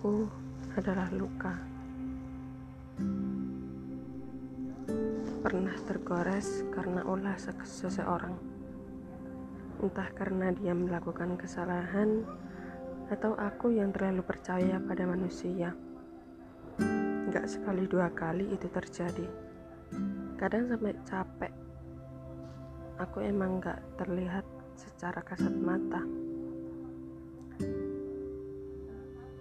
aku adalah luka. Pernah tergores karena ulah seseorang. Entah karena dia melakukan kesalahan atau aku yang terlalu percaya pada manusia. Gak sekali dua kali itu terjadi. Kadang sampai capek. Aku emang gak terlihat secara kasat mata.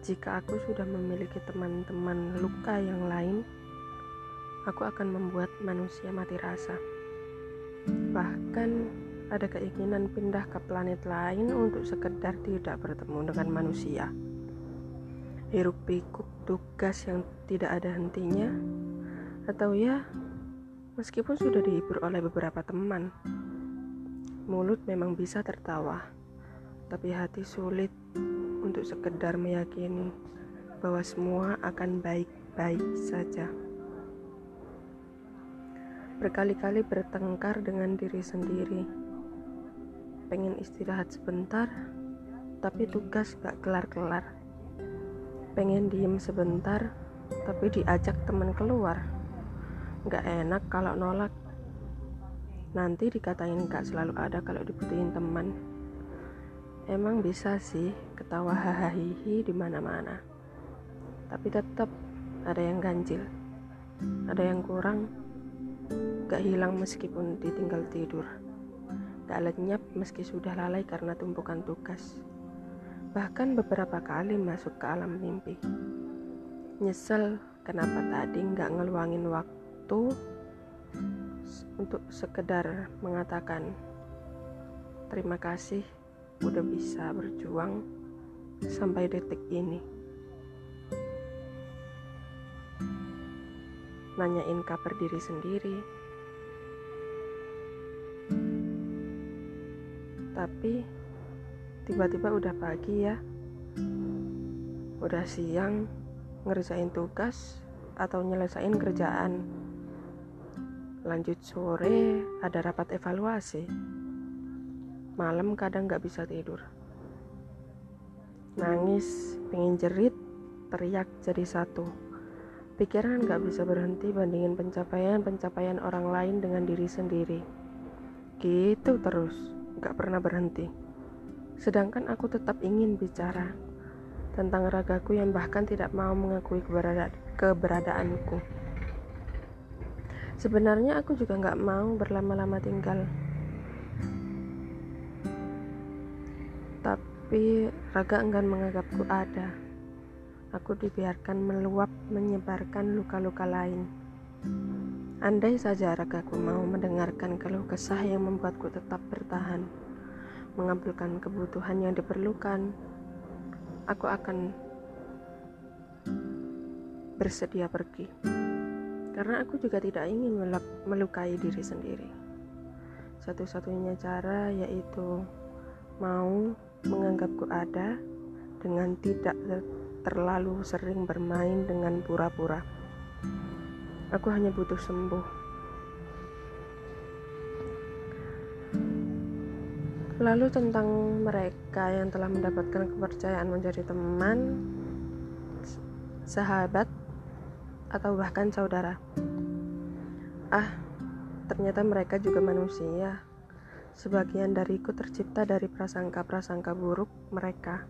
Jika aku sudah memiliki teman-teman luka yang lain, aku akan membuat manusia mati rasa. Bahkan ada keinginan pindah ke planet lain untuk sekedar tidak bertemu dengan manusia. Hiruk pikuk tugas yang tidak ada hentinya, atau ya, meskipun sudah dihibur oleh beberapa teman, mulut memang bisa tertawa, tapi hati sulit untuk sekedar meyakini bahwa semua akan baik-baik saja. Berkali-kali bertengkar dengan diri sendiri. Pengen istirahat sebentar, tapi tugas gak kelar-kelar. Pengen diem sebentar, tapi diajak teman keluar. Gak enak kalau nolak. Nanti dikatain gak selalu ada kalau dibutuhin teman. Emang bisa sih ketawa hahaha di mana-mana. Tapi tetap ada yang ganjil. Ada yang kurang. Gak hilang meskipun ditinggal tidur. Gak lenyap meski sudah lalai karena tumpukan tugas. Bahkan beberapa kali masuk ke alam mimpi. Nyesel kenapa tadi gak ngeluangin waktu untuk sekedar mengatakan terima kasih udah bisa berjuang sampai detik ini. Nanyain kabar diri sendiri. Tapi tiba-tiba udah pagi ya. Udah siang ngerjain tugas atau nyelesain kerjaan. Lanjut sore ada rapat evaluasi Malam kadang gak bisa tidur. Nangis, pengen jerit, teriak jadi satu. Pikiran gak bisa berhenti bandingin pencapaian-pencapaian orang lain dengan diri sendiri. Gitu terus, gak pernah berhenti. Sedangkan aku tetap ingin bicara tentang ragaku yang bahkan tidak mau mengakui keberada keberadaanku. Sebenarnya aku juga gak mau berlama-lama tinggal tapi raga enggan menganggapku ada. Aku dibiarkan meluap menyebarkan luka-luka lain. Andai saja ragaku mau mendengarkan keluh kesah yang membuatku tetap bertahan, mengambilkan kebutuhan yang diperlukan, aku akan bersedia pergi. Karena aku juga tidak ingin melukai diri sendiri. Satu-satunya cara yaitu mau menganggapku ada dengan tidak terlalu sering bermain dengan pura-pura. Aku hanya butuh sembuh. Lalu tentang mereka yang telah mendapatkan kepercayaan menjadi teman, sahabat, atau bahkan saudara. Ah, ternyata mereka juga manusia Sebagian dariku tercipta dari prasangka-prasangka buruk mereka.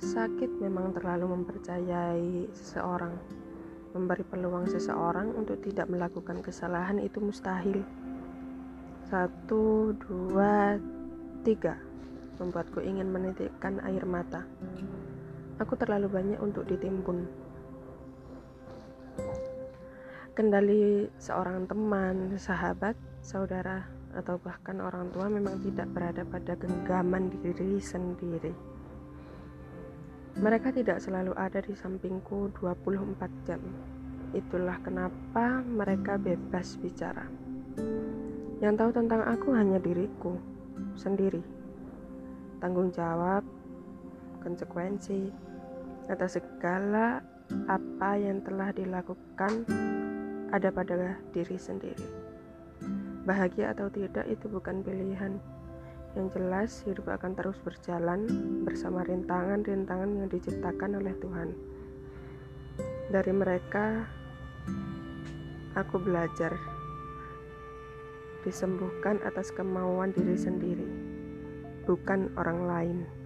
Sakit memang terlalu mempercayai seseorang. Memberi peluang seseorang untuk tidak melakukan kesalahan itu mustahil. Satu, dua, tiga. Membuatku ingin menitikkan air mata. Aku terlalu banyak untuk ditimbun. Kendali seorang teman, sahabat, saudara, atau bahkan orang tua memang tidak berada pada genggaman diri sendiri. Mereka tidak selalu ada di sampingku 24 jam. Itulah kenapa mereka bebas bicara. Yang tahu tentang aku hanya diriku sendiri. Tanggung jawab, konsekuensi, atas segala apa yang telah dilakukan ada pada diri sendiri. Bahagia atau tidak itu bukan pilihan. Yang jelas, hidup akan terus berjalan bersama rintangan-rintangan yang diciptakan oleh Tuhan. Dari mereka, aku belajar disembuhkan atas kemauan diri sendiri, bukan orang lain.